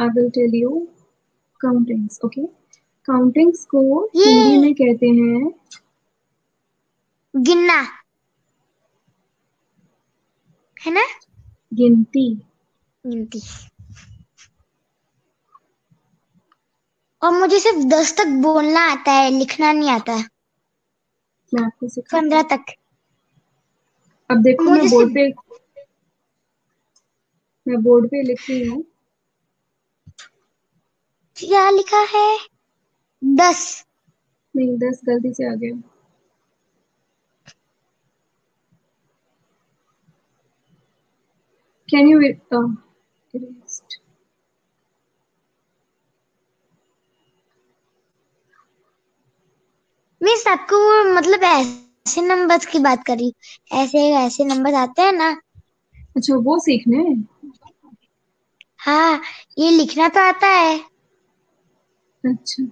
I will tell you countings okay countings को हिंदी में कहते हैं गिनना। है ना? गिनती। गिनती। और मुझे सिर्फ़ दस तक बोलना आता है लिखना नहीं आता। है मैं आपको पंद्रह तक। अब देखो मैं बोर्ड पे मैं बोर्ड पे लिख रही हूँ। क्या लिखा है? दस। नहीं दस गलती से आ गया। Can you erased? मैं सबको मतलब ऐसे नंबर्स की बात कर रही हूँ। ऐसे ऐसे नंबर आते हैं ना। अच्छा वो सीखने हाँ ये लिखना तो आता है। अच्छा।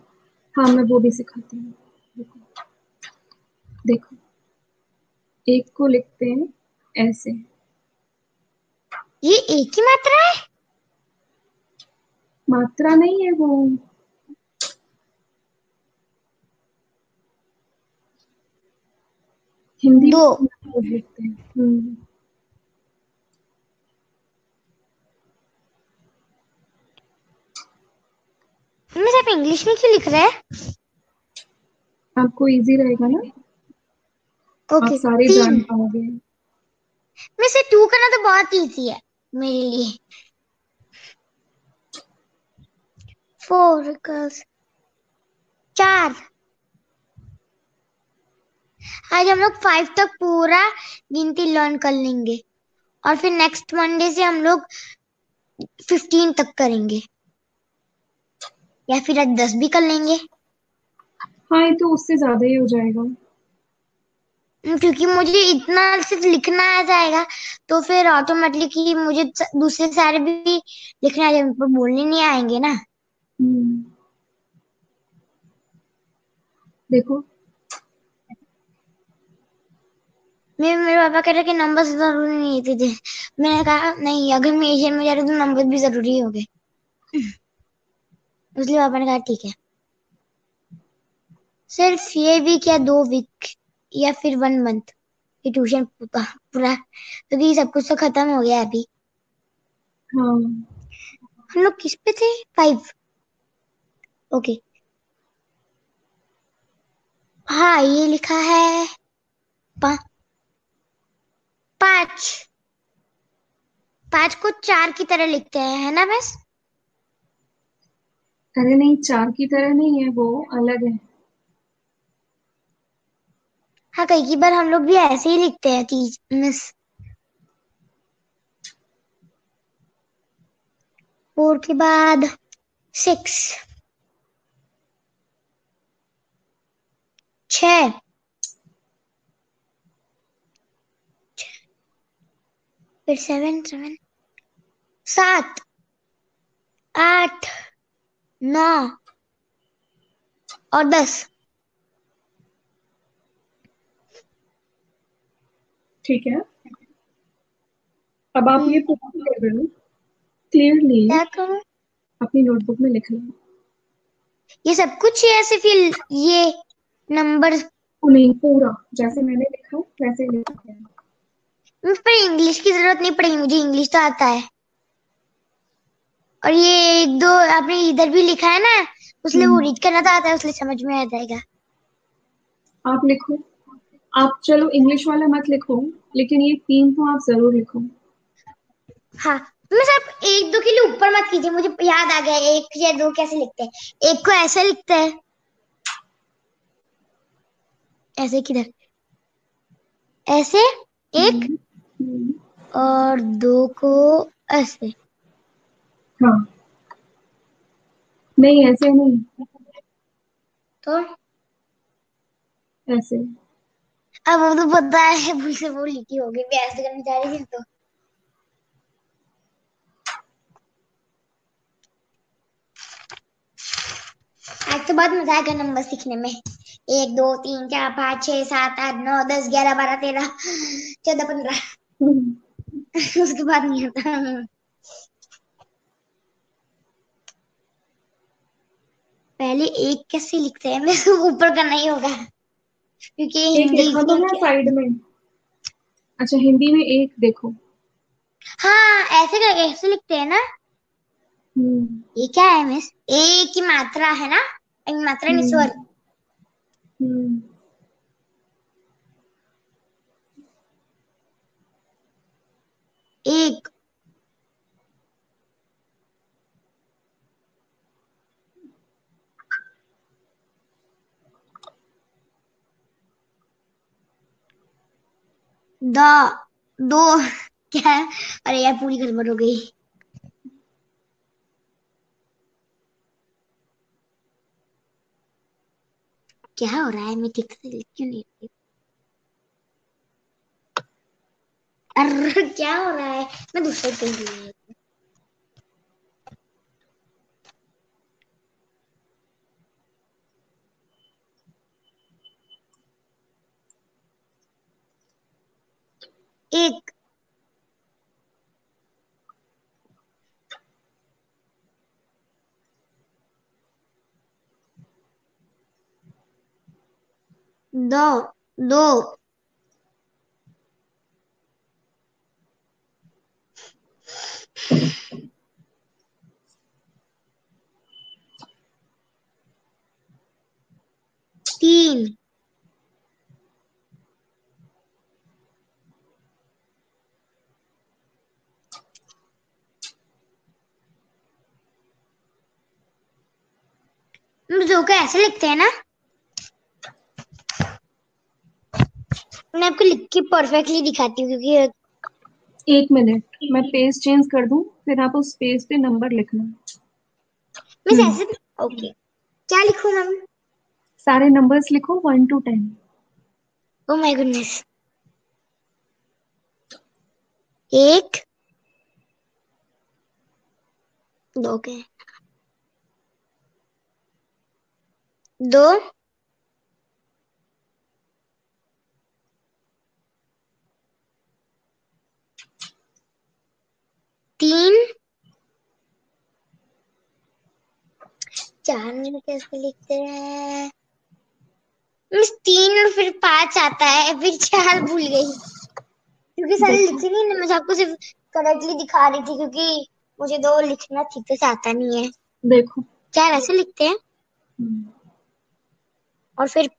हाँ मैं वो भी सिखाती हूँ। देखो। देखो। एक को लिखते हैं ऐसे। ये एक ही मात्रा है? मात्रा नहीं है वो। हिंदी दो। लिखते हैं। हम्म मैं सिर्फ़ इंग्लिश में क्यों लिख रहा है? आपको इजी रहेगा ना? ओके सारे जान पाओगे। में से टू करना तो बहुत इजी है मेरे लिए। फोर गर्ल्स चार। आज हम लोग फाइव तक पूरा गिनती लर्न कर लेंगे। और फिर नेक्स्ट मंडे से हम लोग फिफ्टीन तक करेंगे। या फिर आज दस भी कर लेंगे? हाँ ये तो उससे ज़्यादा ही हो जाएगा। क्योंकि मुझे इतना सिर्फ़ लिखना आ जाएगा तो फिर ऑटोमेटिकली मुझे दूसरे सारे भी लिखने आ जाएँगे पर बोलने नहीं आएँगे ना। हम्म। देखो। मैं मेरे पापा कह रहे कि नंबर ज़रूरी नहीं थे, थे मैंने कहा नहीं अगर मैं एशियन में जा रही तो नंबर भी ज़रूरी हो गए इसलिए पापा ने कहा ठीक है। सिर्फ़ ये वीक या दो वीक या फिर वन मंथ ये ट्यूशन पूरा क्योंकि सब कुछ तो खत्म हो गया अभी। हाँ। हम लोग किस पे थे? फाइव ओके हाँ ये लिखा है पा, पाँच। पाँच को चार की तरह लिखते हैं है ना बस? अरे नहीं, चार की तरह नहीं है, वो अलग है। हाँ कई की बार हम लोग भी ऐसे ही लिखते हैं चीज़ मिस। फोर के बाद सिक्स। छ। फिर सेवन सेवन। सात। आठ। नौ। और दस ठीक है। अब आप ये पूरा कर रहे हो। क्लियरली अपनी नोटबुक में लिख लो ये सब कुछ ही सिर्फ़ ये ये नंबर नहीं पूरा। जैसे मैंने लिखा वैसे लिखा पर इंग्लिश की ज़रूरत नहीं पड़ेगी मुझे इंग्लिश तो आता है। और ये एक दो आपने इधर भी लिखा है ना उसलिए वो हम्म। रीड करना तो आता है उसलिए समझ में आ जाएगा। आप लिखो। आप चलो इंग्लिश वाला मत लिखो लेकिन ये तीन तो आप ज़रूर लिखो। हाँ मैं सिर्फ़ एक दो के लिए ऊपर मत कीजिए मुझे याद आ गया एक या दो कैसे लिखते हैं। एक को ऐसे लिखते हैं। ऐसे किधर? ऐसे एक हम्म, और दो को ऐसे। हाँ। नहीं ऐसे नहीं। तो? ऐसे। अब वो तो पता है भूल से वो लिखी होगी मैं ऐसे करने जा रही थी तो। आज तो बहुत मज़ा आएगा नंबर सीखने में। एक दो तीन चार पाँच छह सात आठ नौ दस ग्यारह बारह तेरह चौदह पंद्रह। हम्म, उसके बाद नहीं आता पहले एक कैसे लिखते हैं? मेरे को ऊपर करना ही होगा। क्योंकि हिंदी लिखा तो है साइड में। अच्छा हिंदी में एक देखो। हाँ ऐसे कर ऐसे लिखते हैं ना। हम्म। ये क्या है मिस ए की मात्रा है ना? एक मात्रा नहीं हम्म। स्वर हम्म। एक। द, दो, क्या? अरे यार, पूरी गड़बड़ हो गई। क्या हो रहा है? मैं ठीक से लिख क्यों नहीं रही? अरे, क्या हो रहा है? मैं दूसरे पेज में एक। दो दो। तीन। को ऐसे लिखते हैं ना। मैं आपको लिख के परफेक्टली दिखाती हूँ क्योंकि एक मिनट मैं पेज चेंज कर दूँ फिर आप उस पेज पे नंबर लिखना। मिस। ऐसे ओके क्या लिखूं मैम सारे नंबर्स लिखो one two ten oh my goodness एक दो के दो तीन चार में कैसे लिखते हैं। मिस तीन और फिर पाँच आता है फिर चार भूल गई। क्योंकि सारे लिखे नहीं ना मैं आपको सिर्फ़ करेक्टली दिखा रही थी क्योंकि मुझे दो लिखना ठीक से आता नहीं है। देखो। चार ऐसे लिखते हैं? हम्म, और फिर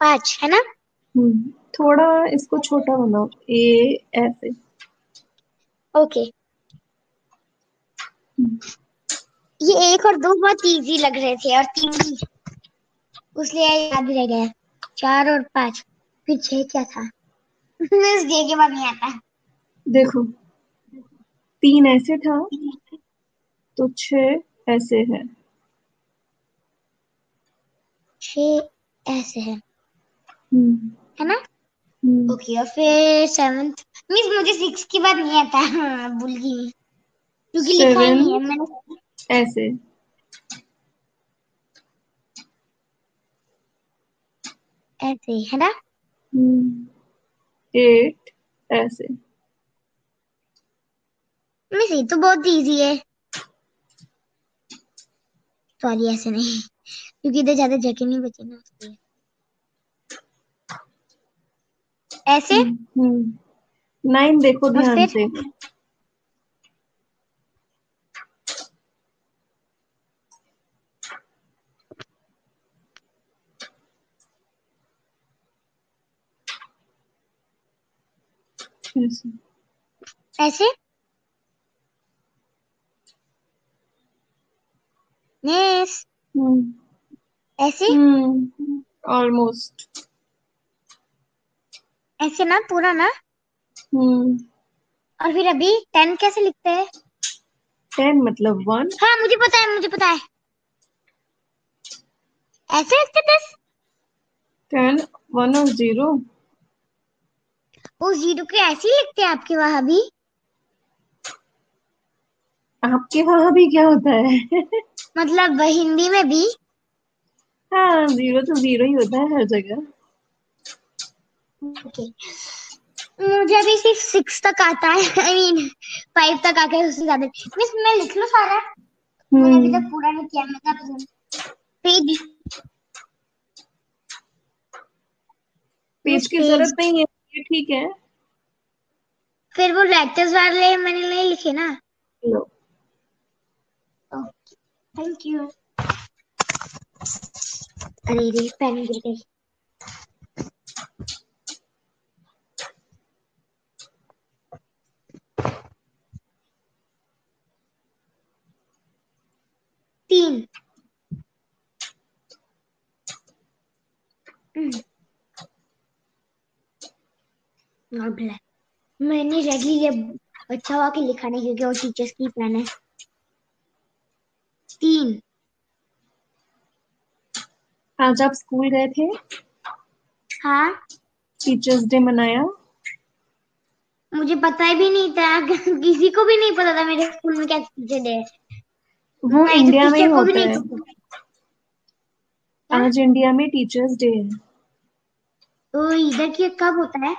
पाँच है ना? हम्म, थोड़ा इसको छोटा बनाओ। ए ऐसे ओके। ये एक और दो बहुत इजी लग रहे थे और तीन भी। उसलिए याद रह गया। चार और पाँच। फिर छह क्या था? मिस जे के बाद नहीं आता। देखो तीन ऐसे था तो छह ऐसे है। छह ऐसे है। हम्म, है ना? हम्म, ओके और फिर सेवन्थ मिस मुझे सिक्स के बाद नहीं आता। हाँ, भूल गई क्योंकि लिखा ही नहीं है मैंने ऐसे। ऐसे है ना? हम्म, एट ऐसे। मिस ये तो बहुत इजी है। सॉरी ऐसे नहीं। क्योंकि इधर ज़्यादा जगह नहीं बची ना इसलिए। ऐसे? हम्म नाइन देखो ध्यान से। ऐसे? मिस हम्म ऐसे? ऑलमोस्ट ऐसे ना पूरा ना? हम्म और फिर अभी टेन कैसे लिखते हैं? टेन मतलब वन हाँ मुझे पता है मुझे पता है। ऐसे लिखते दस? टेन वन और ज़ीरो वो ज़ीरो के ऐसे ही लिखते हैं आपके वहाँ भी आपके वहाँ भी क्या होता है? मतलब हिंदी में भी? हाँ ज़ीरो तो ज़ीरो ही होता है हर जगह। ओके मुझे अभी सिर्फ़ सिक्स तक आता है। आई मीन फाइव तक आता है उससे ज़्यादा। मिस मैं लिख लूँ सारा? मैंने अभी हम्म। तक पूरा नहीं किया मैं तो पेज पेज की ज़रूरत नहीं है ये ठीक है। फिर वो लेटर्स वाले मैंने नहीं लिखे ना? लो थैंक यू अरे रे पेन गिर गई तीन। और ब्लैक मैंने रेड लिया अच्छा हुआ कि लिखा नहीं क्योंकि वो टीचर्स की पेन है। तीन। आज आप स्कूल गए थे? हाँ। टीचर्स डे मनाया? मुझे पता ही भी नहीं था। किसी को भी नहीं पता था मेरे स्कूल में क्या टीचर डे वो इंडिया में ही होता है। आज इंडिया में टीचर्स डे है। तो इधर की कब होता है?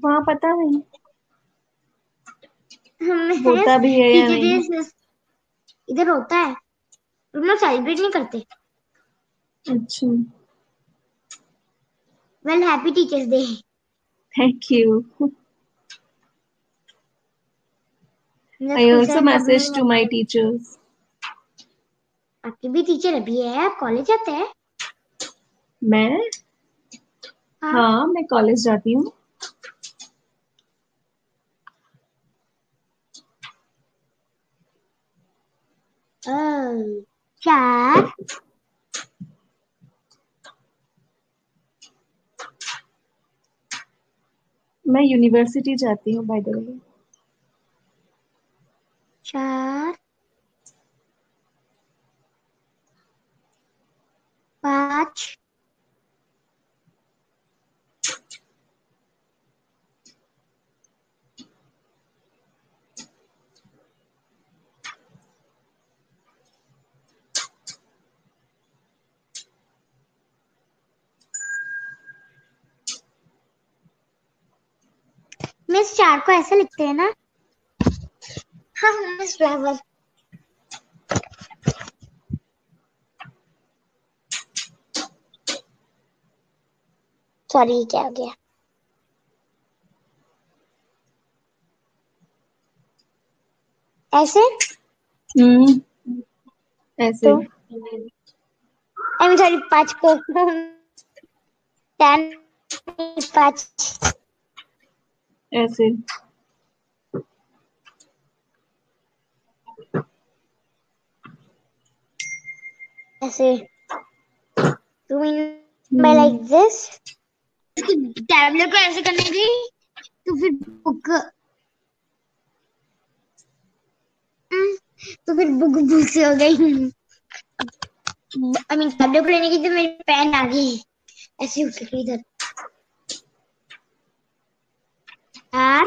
वहाँ पता नहीं। होता भी है या नहीं? इधर होता है। पर लोग सेलिब्रेट नहीं करते। अच्छा। Well happy teachers day thank you मेरा I स्कूल also से message कभी to my teachers. आपके भी टीचर अभी है? आप कॉलेज जाते हैं? मैं? हाँ। हाँ मैं कॉलेज जाती हूँ। चार। मैं यूनिवर्सिटी जाती हूँ बाय द वे चार। पाँच। मिस चार को ऐसे लिखते हैं ना? हाँ मिस फ्लावर सॉरी क्या हो गया? ऐसे? हम्म। ऐसे। आई मीन सॉरी पाँच को। टेन पाँच। ऐसे। ऐसे। To mean by like this? Tablet को ऐसे करने की तो फिर बुक तो फिर बुक बुक से हो गई। आई मीन टैबलेट को लेने की तो मेरी पेन आ गई। ऐसे उठ गई इधर। चार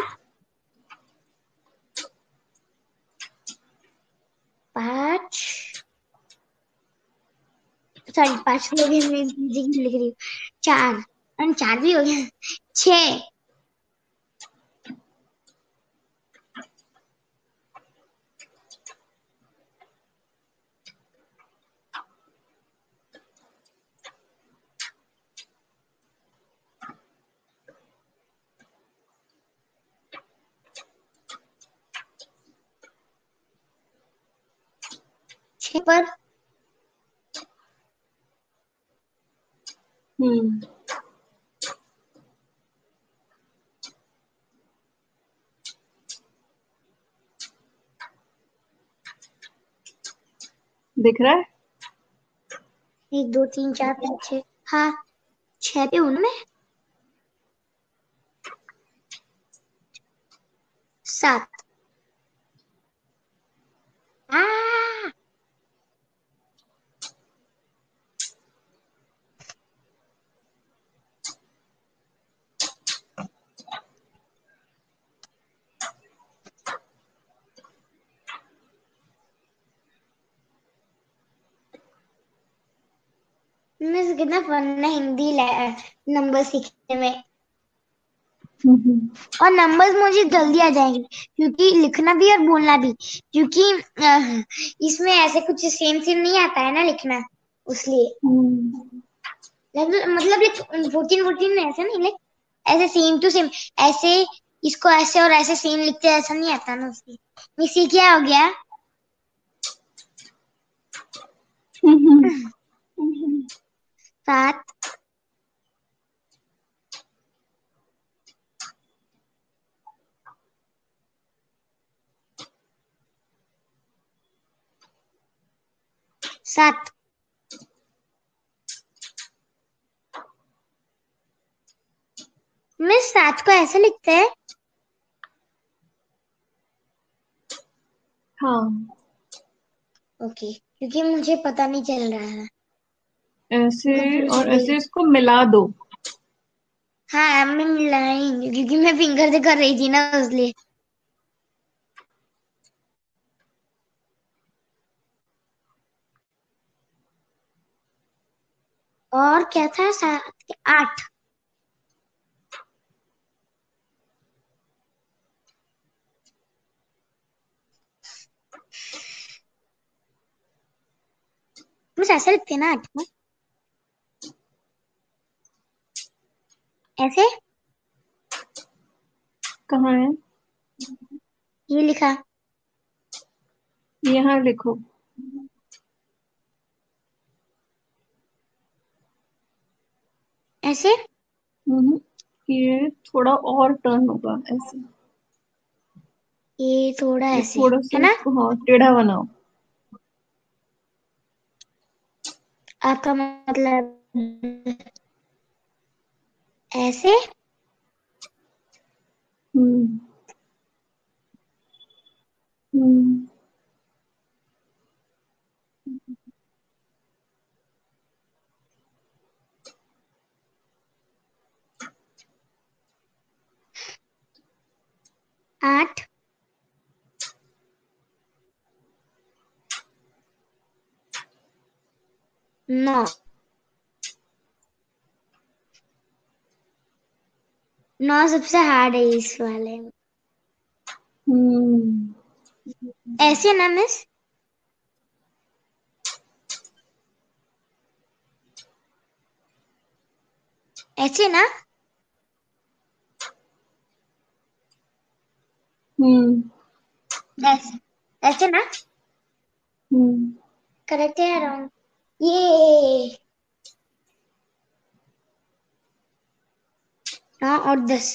पाँच। सॉरी पाँच दीदी लिख रही हूँ। चार। चार भी हो गया। छः। पर। हम्म। दिख रहा है? एक दो तीन चार पाँच छः हाँ छः पे हूँ मैं? सात। आ। मिस कितना फन है हिंदी नंबर सीखने में। और नंबर्स मुझे जल्दी आ जाएँगे क्योंकि लिखना भी और बोलना भी क्योंकि इसमें ऐसे कुछ सेम सेम नहीं आता है ना लिखना इसलिए हम्म, मतलब मतलब फोर्टीन फोर्टीन ऐसे नहीं लाइक ऐसे सेम टू सेम ऐसे इसको ऐसे और ऐसे सेम लिखते ऐसा नहीं आता ना उसकी इसी क्या हो गया? सात। सात। मिस सात को ऐसे लिखते हैं? हाँ। Okay okay. क्योंकि मुझे पता नहीं चल रहा है। ऐसे और ऐसे इसको मिला दो। हाँ मैं मिलाएँगे क्योंकि मैं फिंगर से कर रही थी ना इसलिए और क्या था सात आठ। बस ऐसे लिखते हैं ना आठ। को ऐसे? कहाँ है? ये लिखा। यहाँ लिखो। ऐसे? हम्म, ये थोड़ा और टर्न होगा ऐसे। ये थोड़ा ऐसे थोड़ा है ना? हाँ टेढ़ा बनाओ। आपका मतलब ऐसे? हम्म। हम्म। आठ। नौ। नौ सबसे हार्ड है इस वाले में हम्म ऐसे ना मिस ऐसे ना हम्म ऐसे ऐसे ना हम्म करेक्ट है राउंड ये नौ और दस।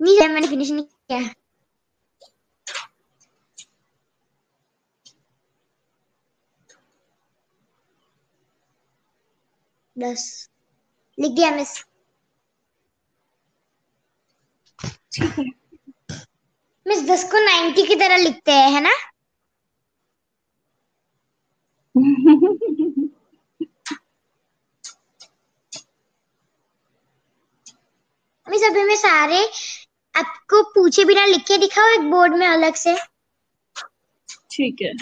नहीं है मैंने फिनिश नहीं किया दस। लिख दिया मिस मिस दस को नाइन्टी की तरह लिखते हैं है ना? मिस अभी मैं सारे आपको पूछे बिना लिख के दिखाओ एक बोर्ड में अलग से। ठीक है।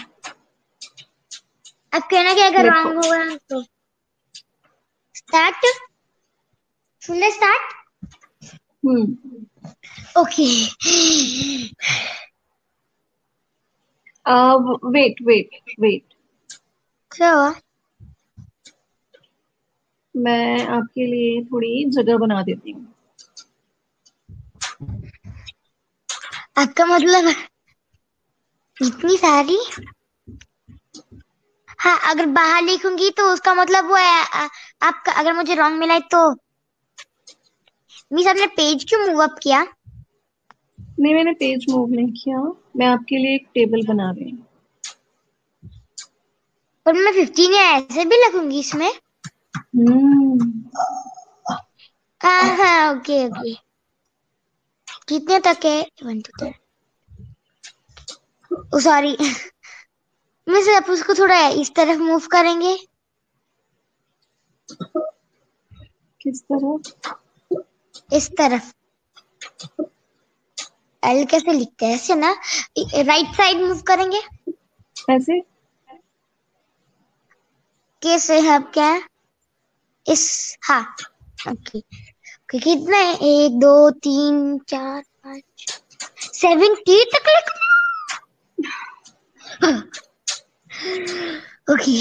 अब कहना कि अगर। रॉन्ग होगा तो। स्टार्ट सुन स्टार्ट हम्म। ओके अब वेट वेट तो मैं आपके लिए थोड़ी जगह बना देती हूँ। आपका मतलब इतनी सारी? हाँ अगर बाहर लिखूँगी तो उसका मतलब वो है आ- आपका अगर मुझे रॉन्ग मिला है तो। मिस आपने पेज क्यों मूव अप किया? नहीं मैंने पेज मूव नहीं किया। मैं आपके लिए एक टेबल बना रही हूँ। पर मैं फिफ्टीन या ऐसे भी लगूँगी इसमें। हम्म। हाँ हाँ ओके ओके कितने तक है? One two three sorry miss आप उसको थोड़ा इस तरफ़ मूव करेंगे। किस तरह इस तरफ़। एल कैसे लिखते हैं? ऐसे ना राइट साइड मूव करेंगे। ऐसे? के से अब क्या? इस हाँ ओके कितना? है एक, दो, तीन, चार, पाँच सेवेंटी तक लिखना ओके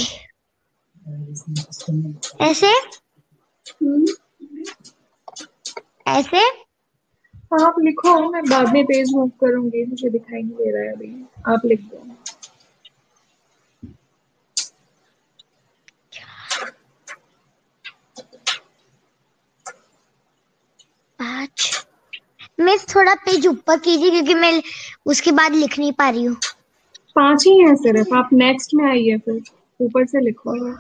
ऐसे? ऐसे? आप लिखो, मैं बाद में पेज मूव करूँगी, मुझे दिखाई नहीं दे रहा है अभी। आप लिख दो। पाँच मिस थोड़ा पेज ऊपर कीजिए क्योंकि मैं उसके बाद लिख नहीं पा रही हूँ। पाँच ही है सिर्फ़। आप नेक्स्ट में आइए फिर। ऊपर से लिखो।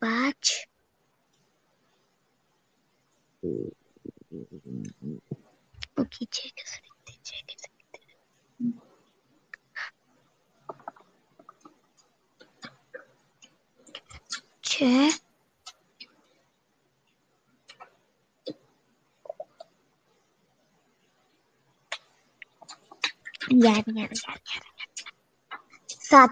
पाँच। ओके कैसे लिखते Yeah, yeah, yeah, yeah, yeah. Stop.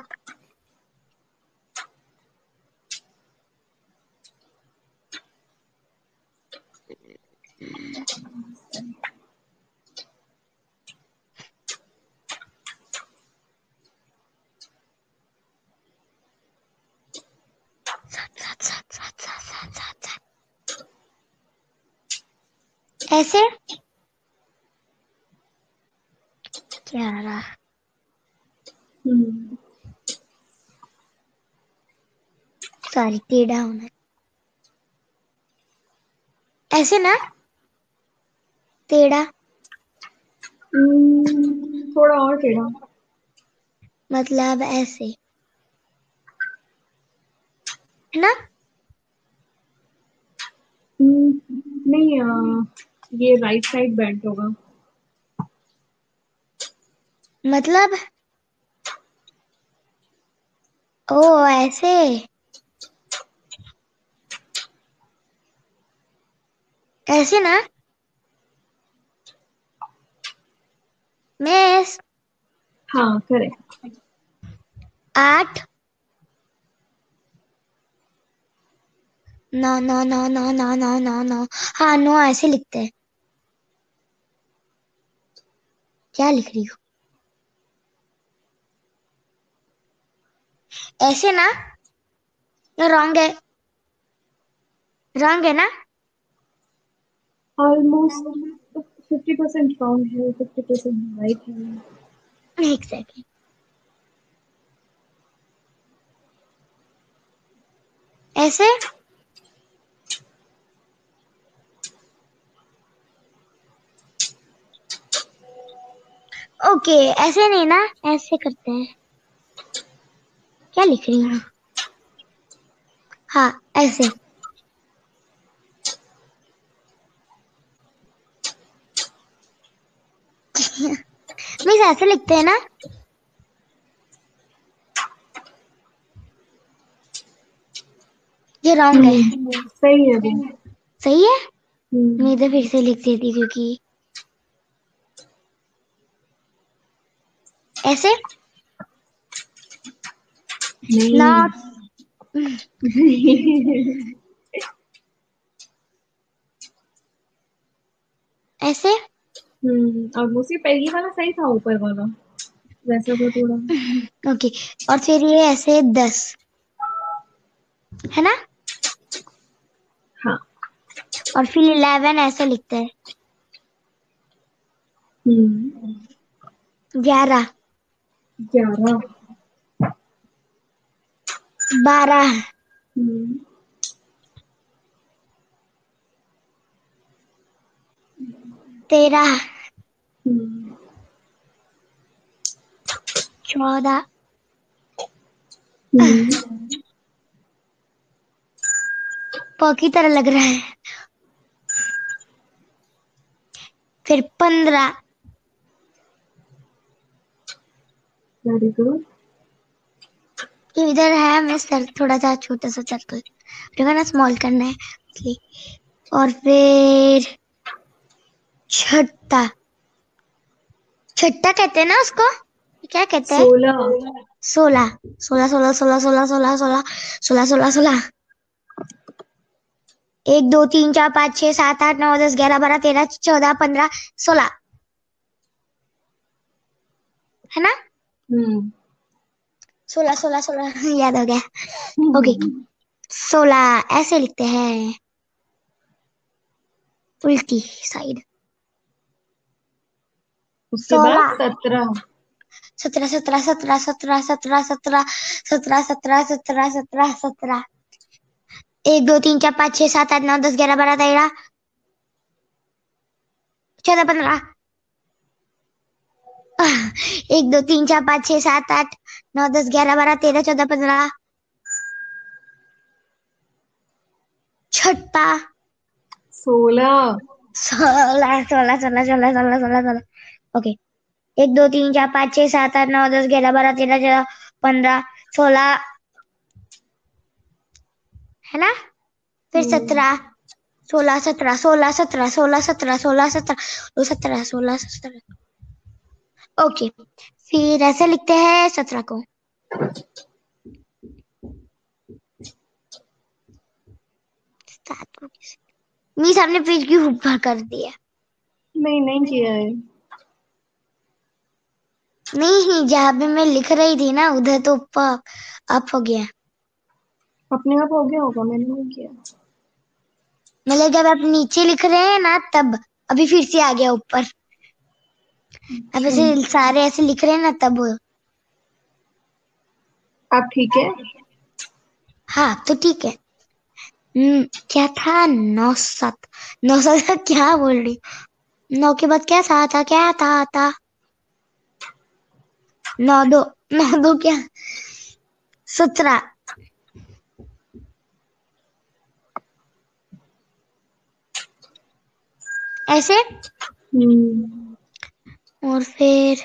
Sorry टेढ़ा होना ऐसे ना? टेढ़ा हम्म, थोड़ा और टेढ़ा मतलब ऐसे। है ना? हम्म, नहीं आ, ये राइट साइड बेंट होगा। मतलब? ओ ऐसे। ऐसे ना मिस हाँ करेक्ट आठ नौ नौ नौ नौ नौ नौ नौ नौ हाँ नौ ऐसे लिखते हैं क्या लिख रही हूँ ऐसे ना ये रॉन्ग है रॉन्ग है ना almost 50% brown hair, 50% white hair. Exactly. ऐसे ओके okay, ऐसे नहीं ना ऐसे करते हैं क्या लिख रही हूँ हाँ ऐसे मिस ऐसे लिखते हैं ना? ये रॉन्ग है। सही है सही है? हम्म, मैं तो फिर से लिख देती क्योंकि ऐसे? नॉट ऐसे? हम्म ऑलमोस्ट ये पहली वाला सही था ऊपर वाला। वैसे तो थोड़ा। ओके और फिर ये ऐसे दस। है ना? हाँ। और फिर इलेवन ऐसे लिखते हैं। हम्म। ग्यारह। ग्यारह। बारह। हम्म। तेरह। हम्म चौदह हम्म प की तरह लग रहा है फिर पंद्रह। वेरी गुड इधर है मैं सर थोड़ा सा छोटा सा सर्कल देखो ना स्मॉल करना है। और फिर छठा। छठा कहते हैं ना उसको? क्या कहते हैं? सोलह। सोलह। सोलह सोलह सोलह सोलह सोलह सोलह सोलह सोलह सोलह। एक दो तीन चार पाँच छह सात आठ नौ दस ग्यारह बारह तेरह चौदह पंद्रह सोलह। है ना? हम्म। सोलह सोलह सोलह। याद हो गया। ओके। सोलह ऐसे लिखते हैं। उल्टी साइड। उसके बाद। सत्रह सत्रह सत्रह सत्रह सत्रह सत्रह सत्रह सत्रह सत्रह सत्रह सत्रह सत्रह एक दो तीन चार पाँच छह सात आठ नौ दस ग्यारह बारह तेरह चौदह पंद्रह एक दो तीन चार पाँच छह सात आठ नौ दस ग्यारह बारह तेरह चौदह पंद्रह छठा सोलह सोलह सोलह सोलह सोलह सोलह सोलह सोलह ओके। एक दो तीन चार पाँच छह सात आठ नौ दस ग्यारह बारह तेरह चौदह पंद्रह सोलह है ना? फिर हम्म। सत्रह सोलह सत्रह सोलह सत्रह सोलह सत्रह सोलह सत्रह दो सत्रह सोलह सत्रह। ओके फिर ऐसे लिखते हैं सत्रह को। मीस आपने पेज की ऊपर कर दिया। नहीं नहीं किया है। नहीं जहाँ पे मैं लिख रही थी ना उधर तो ऊपर अप हो गया। अपने आप हो गया होगा मैंने नहीं किया। मतलब जब आप नीचे लिख रहे हैं ना तब अभी फिर से आ गया ऊपर। अब ऐसे सारे ऐसे लिख रहे हैं ना तब। आप ठीक है? हाँ तो ठीक है। हम्म क्या था? नौ सात नौ सात क्या बोल रही? नौ के बाद क्या था था क्या था था? नौ दो नौ दो क्या? सत्रह ऐसे? हम्म। और फिर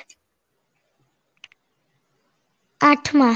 आठवां।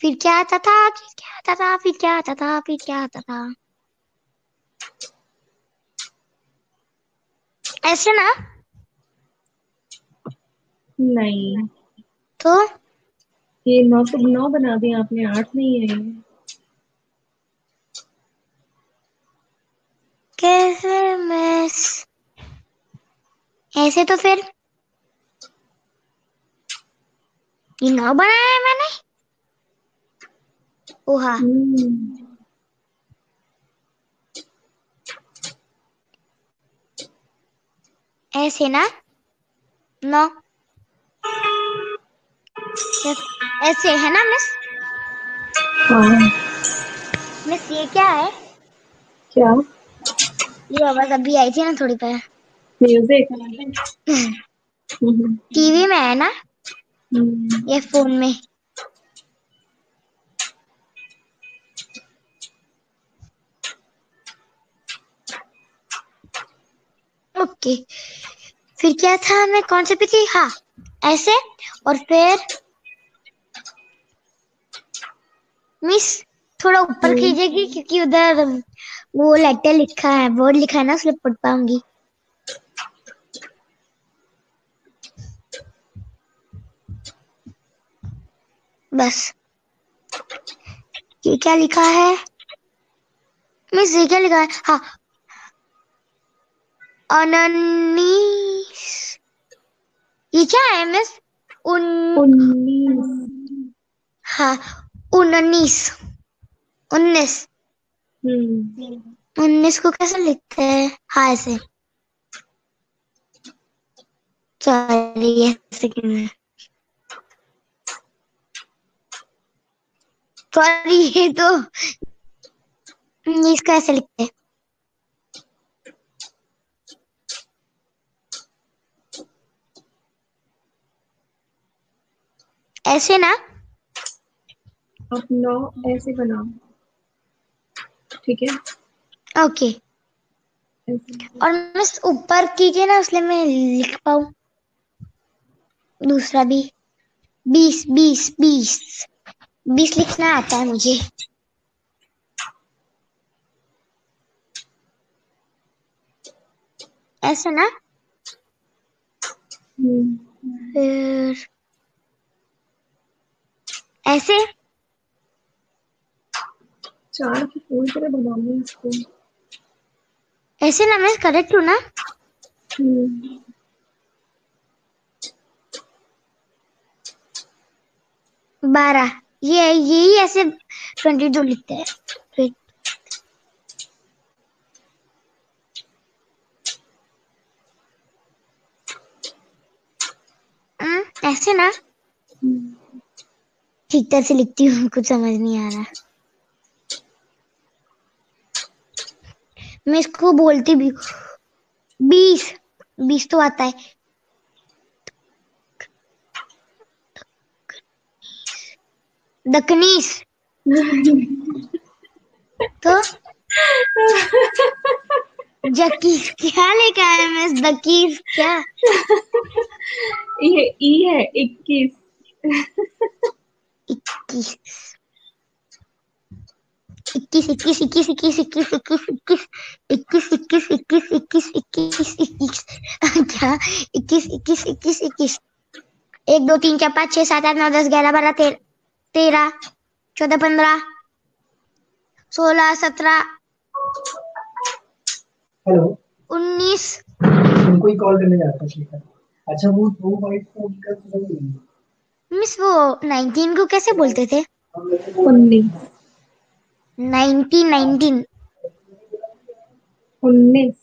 फिर क्या आता था? फिर क्या आता था? फिर क्या आता था? फिर क्या आता था? ऐसे ना? नहीं। तो? ये नौ तो नौ बना दिया आपने आठ नहीं है कैसे मिस ऐसे तो फिर। ये नौ बनाया है मैंने। ओहा हम्म ऐसे ना नौ ऐसे है ना मिस मिस ये क्या है? क्या? ये आवाज़ अभी आई थी ना थोड़ी पहले म्यूज़िक टीवी में है ना? हम्म या फ़ोन में। ओके फिर क्या था मैं कौन से पे थी? हाँ ऐसे और फिर मिस थोड़ा ऊपर हम्म। खींचेगी क्योंकि उधर वो लेटर लिखा है बोर्ड लिखा है ना उसलिए पढ़ पाऊँगी। बस। ये क्या लिखा है? मिस ये क्या लिखा है? हाँ Ononis. es un... Unis. Ja, unonis. Unes. Mm. Unes को कैसे लिखते हैं हाँ ऐसे सॉरी ऐसे क्यों सॉरी ये तो इसको ऐसे लिखते ऐसे ना? अब नौ ऐसे बनाओ। ठीक है? ओके और मिस ऊपर कीजिए ना इसलिए मैं लिख पाऊँ। दूसरा भी। बीस बीस बीस। बीस लिखना आता है मुझे। ऐसा ना? हम्म, फिर ऐसे? चार की पूरी तरह बनाऊँगी इसको। ऐसे ना मैं करेक्ट हूँ ना? हम्म, बारह। ये यही ऐसे ट्वेंटी टू लिखते हैं। हम्म, ऐसे ना? ठीक तरह से लिखती हूँ कुछ समझ नहीं आ रहा। मैं इसको बोलती भी बीस बीस तो आता है। दकनीस तो? जकीस क्या लेके आया मैं दकीस क्या ये ई है इक्कीस। इक्कीस इक्कीस इक्कीस इक्कीस इक्कीस इक्कीस इक्कीस इक्कीस इक्कीस इक्कीस इक्कीस इक्कीस इक्कीस इक्कीस क्या इक्कीस इक्कीस इक्कीस इक्कीस एक दो तीन चार पाँच छह सात आठ नौ दस ग्यारह बारह तेरह तेरह चौदह पंद्रह सोलह सत्रह हेलो उन्नीस ही कॉल करने जाता है अच्छा वो वो वाइफ को उनका तो नहीं है। मिस वो नाइनटीन को कैसे बोलते थे? उन्नीस। नाइनटीन नाइनटीन उन्नीस।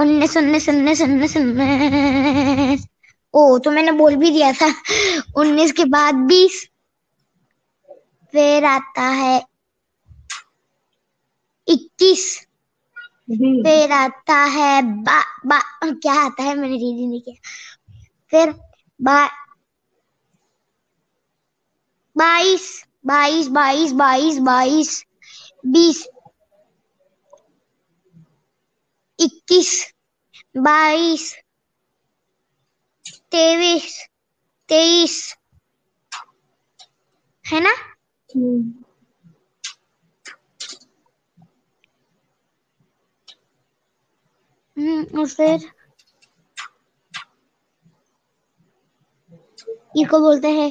उन्नीस उन्नीस उन्नीस उन्नीस उन्नीस। ओ तो मैंने बोल भी दिया था। उन्नीस के बाद बीस। फिर आता है इक्कीस। फिर आता है बा, बा क्या आता है मैंने रीड नहीं किया। फिर बा बाईस बाईस बाईस बाईस बाईस बीस इक्कीस बाईस तेईस तेईस है ना? हम्म, और फिर? ये को बोलते हैं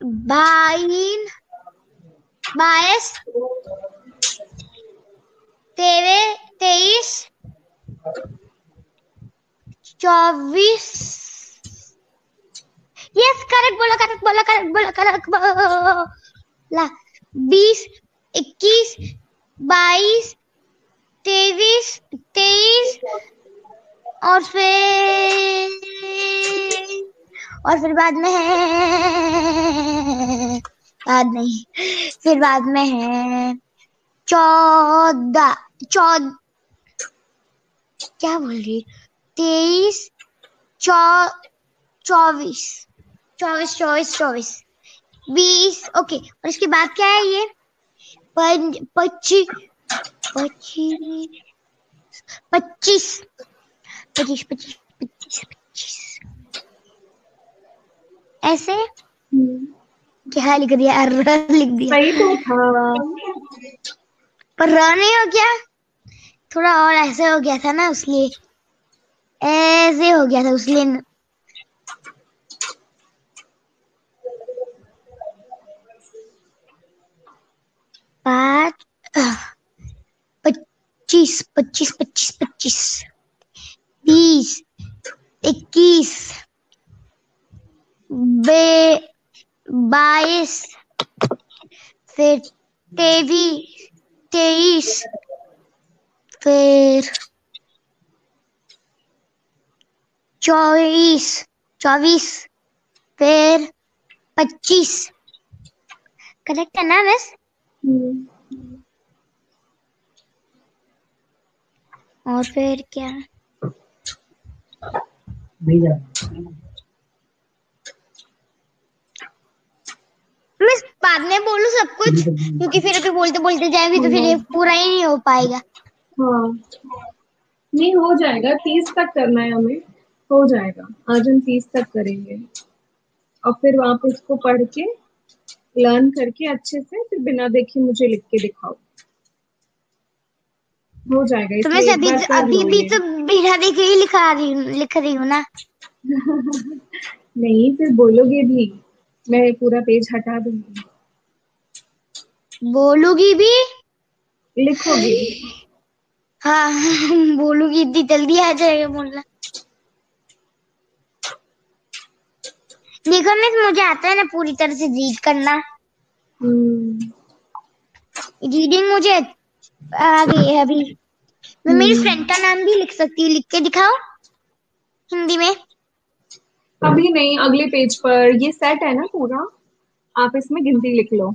बाईन बाईस तेरे, तेईस, चौबीस। यस करेक्ट बोला करेक्ट बोला करेक्ट बोला करेक्ट बोला। बीस, इक्कीस, बाईस, तेईस तेईस, और फिर और फिर बाद में है। बाद नहीं। फिर बाद में है। चौदह। चौद, क्या बोल रही तेईस। चौ, चौबीस। चौबीस चौबीस चौबीस। बीस। ओके। और इसके बाद क्या है ये? पच्चीस पच्चीस पच्चीस। पच्चीस। पच्चीस पच्चीस पच्चीस। ऐसे? क्या लिख दिया? र लिख दिया। सही तो था। पर र नहीं हो गया? थोड़ा और ऐसे हो गया था ना उसलिए। ऐसे हो गया था उसलिए न- पाँच पच्चीस पच्चीस पच्चीस पच्चीस बीस इक्कीस। बे बाईस फिर तेवी तेईस फिर चौबीस चौबीस फिर पच्चीस। करेक्ट है ना हम्म, और फिर क्या नहीं जा मिस बाद में बोलूँ सब कुछ क्योंकि फिर अभी बोलते बोलते जाएँगे तो फिर ये पूरा ही नहीं हो पाएगा। हाँ। नहीं हो जाएगा। तीस तक करना है हमें। हो जाएगा। आज हम तीस तक करेंगे। और फिर आप इसको पढ़ के लर्न करके अच्छे से फिर बिना देखे मुझे लिख के दिखाओ। हो जाएगा। तो मैं अभी अभी भी तो बिना देखे ही लिखा रही हूँ लिख रही हूँ ना? नहीं फिर बोलोगे भी। मैं पूरा पेज हटा दूँगी। बोलूँगी भी? लिखोगे। भी हाँ बोलूँगी इतनी जल्दी आ जाएगा बोलना। देखो मिस मुझे आता है ना पूरी तरह से रीड करना। हम्म, रीडिंग मुझे आ गई है अभी। मैं मेरी फ्रेंड का नाम भी लिख सकती हूँ लिख के दिखाओ हिंदी में। अभी नहीं अगले पेज पर। ये सेट है ना पूरा। आप इसमें गिनती लिख लो।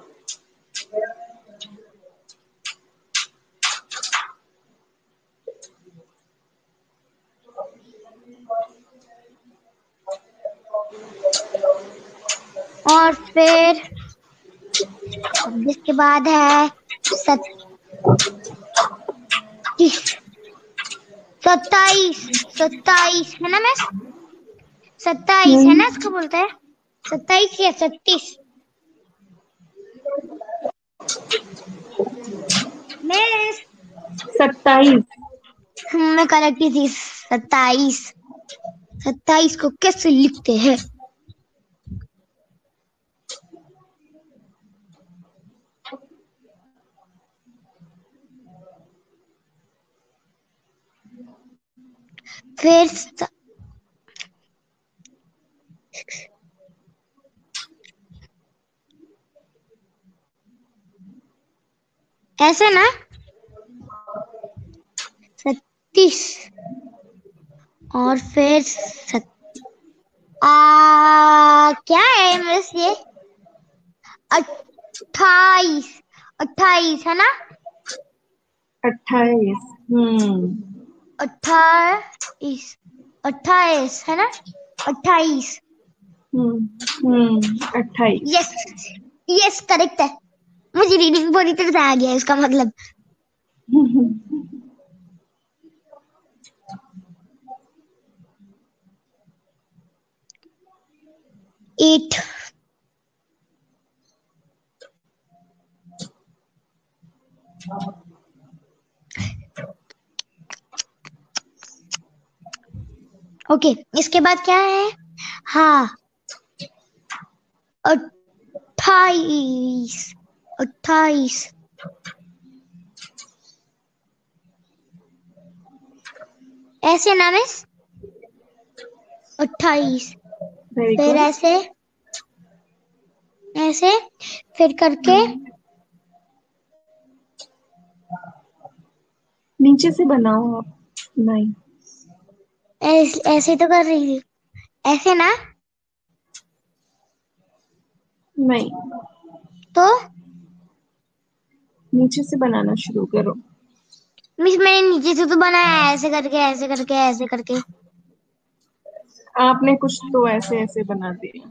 और फिर छब्बीस के बाद है सत सत्ताईस सत्ताईस है ना मैं सत्ताईस है ना इसको बोलते हैं? सत्ताईस या छत्तीस मैं सत्ताईस। मैं करेक्ट थी सत्ताईस। सत्ताईस को कैसे लिखते हैं? फिर स- ऐसे ना सत्तीस और फिर सत आ क्या है मिस ये अट्ठाईस अट्ठाईस है ना अट्ठाईस हम्म अट्ठाईस अट्ठाईस है ना? अट्ठाईस। हम्म हम्म अट्ठाईस। यस यस करेक्ट है। मुझे रीडिंग पूरी तरह से आ गया इसका मतलब। एट ओके इसके बाद क्या है? हाँ। अट्ठाईस। अट्ठाईस। ऐसे ना मिस अट्ठाईस। फिर ऐसे ऐसे फिर करके नीचे से बनाओ। आप नहीं। ऐस, ऐसे तो कर रही थी ऐसे ना नहीं तो नीचे से बनाना शुरू करो मिस मैंने नीचे से तो बनाया ऐसे करके ऐसे करके ऐसे करके आपने कुछ तो ऐसे ऐसे बना दिया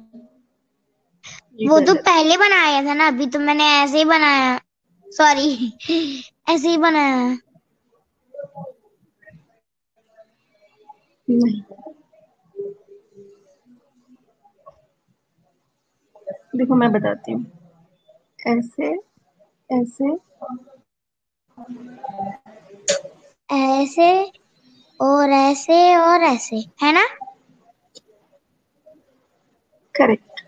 वो तो पहले बनाया था ना अभी तो मैंने ऐसे ही बनाया सॉरी ऐसे ही बनाया देखो मैं बताती हूँ। ऐसे ऐसे। ऐसे और ऐसे और ऐसे है ना? करेक्ट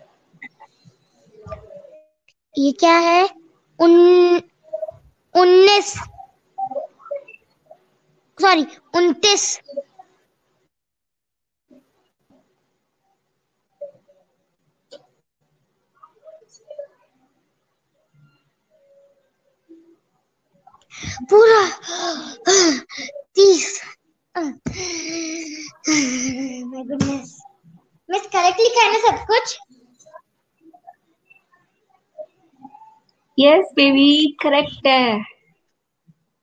ये क्या है? उन उन्नीस। सॉरी उनतीस। पूरा तीस माय गुडनेस मिस करेक्टली कहना सब कुछ यस बेबी करेक्ट है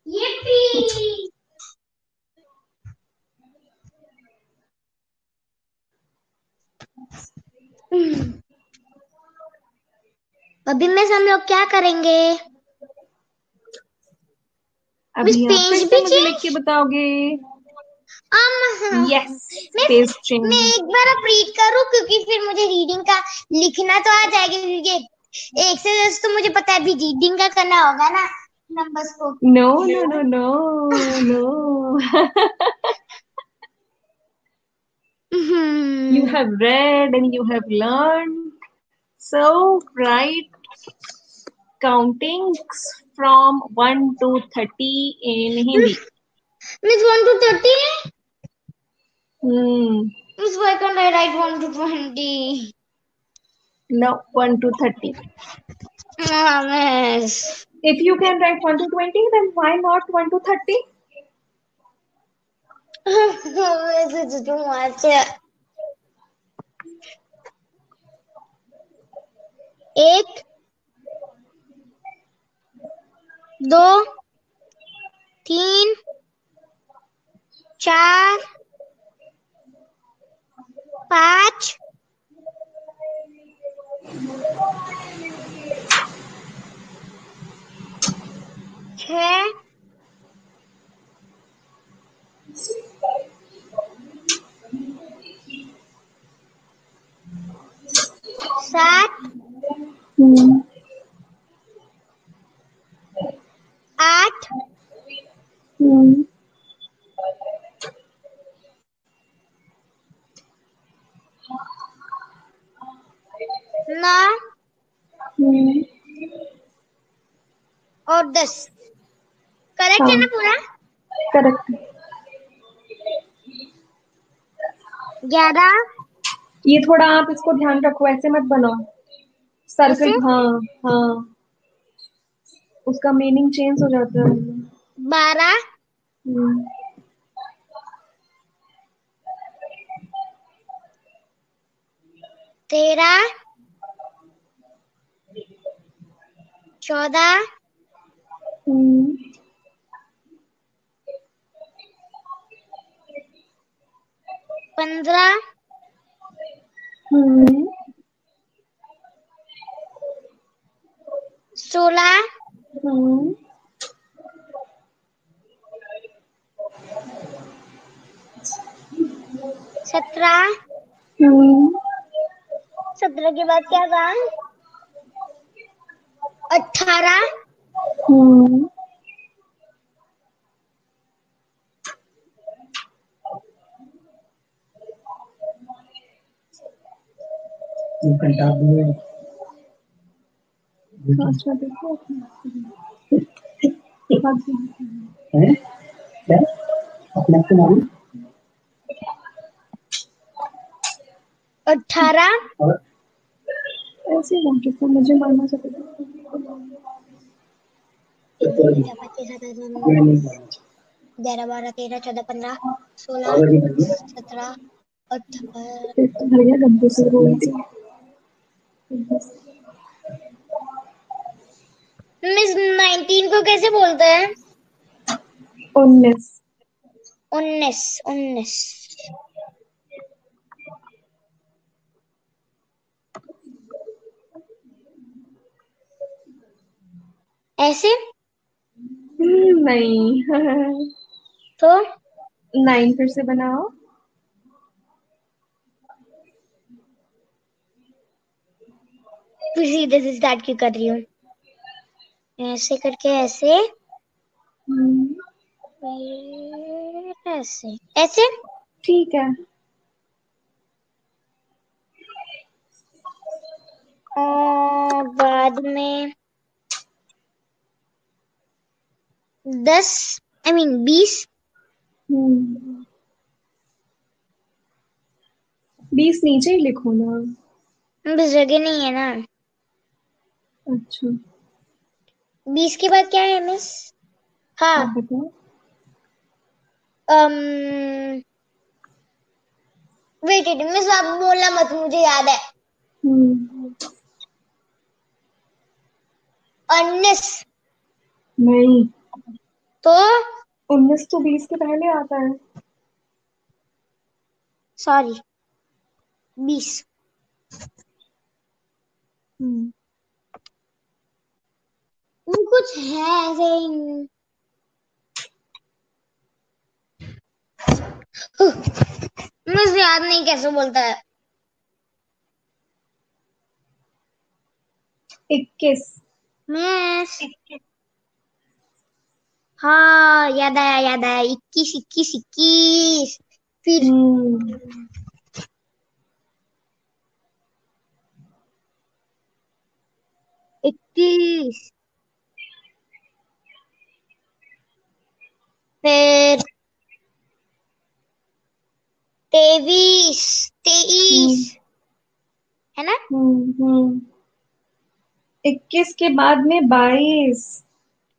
Yippee! अभी मिस हम लोग क्या करेंगे? अभी आप फिर से मुझे लिख के बताओगे? Um, यस मैं- पेज चेंज मैं एक बार अब रीड करूँ क्योंकि फिर मुझे रीडिंग का लिखना तो आ जाएगा क्योंकि एक से दस तो मुझे पता है अभी रीडिंग का करना होगा ना नंबर्स को। No, no, no, no. Hmm, you have read and you have learned. So write countings from 1 to 30 in Hindi. Miss 1 to 30? Hmm. Miss, why can't I write 1 to 20? No, 1 to 30. Ah, miss. If you can write 1 to 20, then why not 1 to 30? miss, it's too much. एक दो तीन चार पाँच। छ। सात Hmm. आठ Hmm. नौ Hmm. और दस करेक्ट है ना पूरा Correct. ग्यारह ये थोड़ा आप इसको ध्यान रखो ऐसे मत बनाओ। सर्कल? हाँ हाँ। उसका मीनिंग चेंज हो जाता है। बारह? हम्म, तेरह? चौदह? हम्म, पंद्रह? सोलह सत्रह सत्रह के बाद क्या था अठारह You can tap me. क्या? अपने आप को अठारह। ऐसे तो मुझे मानना चाहिए। पच्चीस सत्ताईस मैं ग्यारह बारह तेरह चौदह पंद्रह सोलह सत्रह अठारह फिर तो भैया गंदे से बोल दिया मिस नाइनटीन को कैसे बोलते हैं? उन्नीस। उन्नीस उन्नीस। ऐसे? हम्म, नहीं। तो? नाइन फिर से बनाओ। फिर सीधे से स्टार्ट क्यों कर रही हूँ ऐसे करके ऐसे। ऐसे। ऐसे? ठीक है। बाद में दस आई मीन बीस। हम्म। बीस नीचे ही लिखो ना। बस जगह नहीं है ना। अच्छा। बीस के बाद क्या है मिस हाँ। um, वेट वेट मिस आप बोलना मत मुझे याद है। हम्म। उन्नीस नहीं। तो? उन्नीस तो बीस के पहले आता है। सॉरी बीस। हम्म। वो कुछ है ऐसे ही। मुझे याद नहीं कैसे बोलता है। इक्कीस। मिस हाँ याद आया याद आया। इक्कीस इक्कीस इक्कीस। फिर हम्म। इक्कीस। फिर तेईस तेईस है ना हम्म हम्म इक्कीस के बाद में बाईस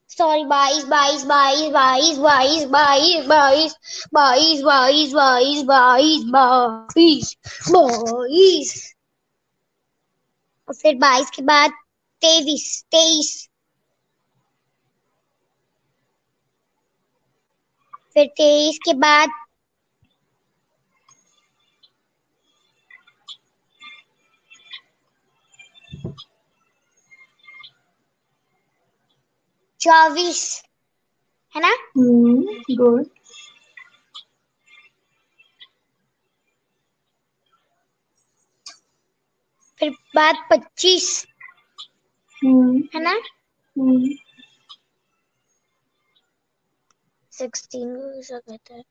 सॉरी बाईस बाईस बाईस बाईस बाईस बाईस बाईस बाईस बाईस बाईस बाईस बाईस बाईस और फिर बाईस के बाद तेईस तेईस फिर तेईस के बाद चौबीस है ना? हम्म गुड फिर बाद पच्चीस हम्म है ना हम्म सिक्सटीन को कैसा कहते हैं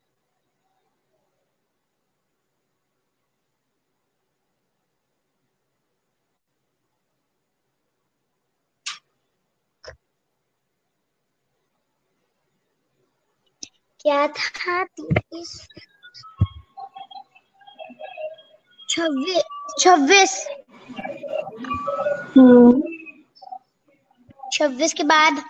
क्या था तीस? छब्बीस छब्बीस। हम्म। छब्बीस के बाद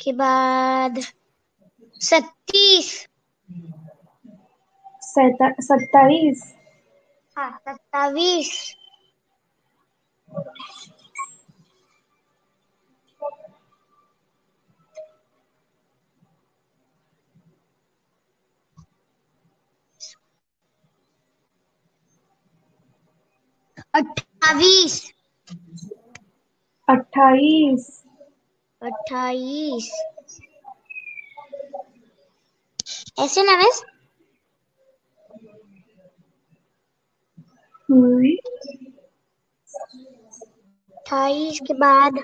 के बाद सत्तीस। सैता- सत्ताईस। हाँ सत्तावीस। अट्ठाईस अट्ठाईस। अट्ठाईस। ऐसे ना बस। हम्म। अट्ठाईस के बाद।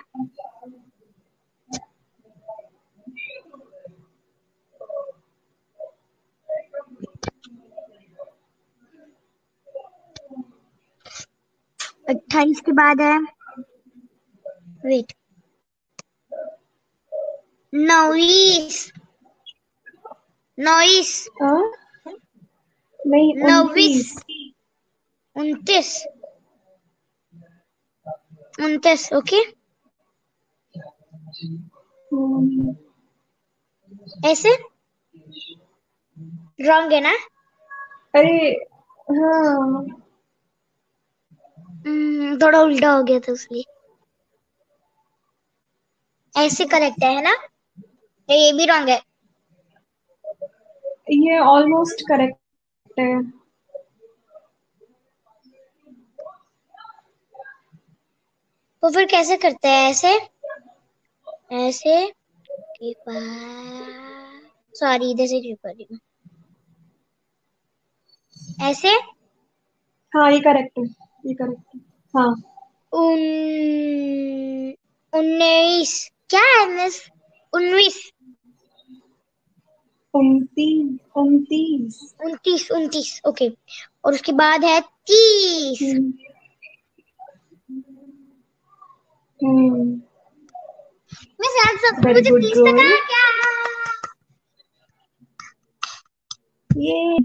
अट्ठाईस के बाद है। वेट नौवीस नौवीस हाँ? नहीं नौवीस उनतीस उनतीस ओके ऐसे रॉन्ग है ना अरे हाँ थोड़ा उल्टा हो गया था इसलिए ऐसे करेक्ट है ना? या ये भी रॉन्ग है। ये ऑलमोस्ट करेक्ट है। तो फिर कैसे करते हैं ऐसे? ऐसे सॉरी इधर से क्यों कर रही हूँ। ऐसे? हाँ ये करेक्ट है। ये करेक्ट है। हाँ। उन उन्नीस। क्या है मिस उन्नीस। उनतीस उनतीस। ओके। और उसके बाद है तीस। हम्म। हम्म, मिस सब मुझे तीस तक. आ क्या ये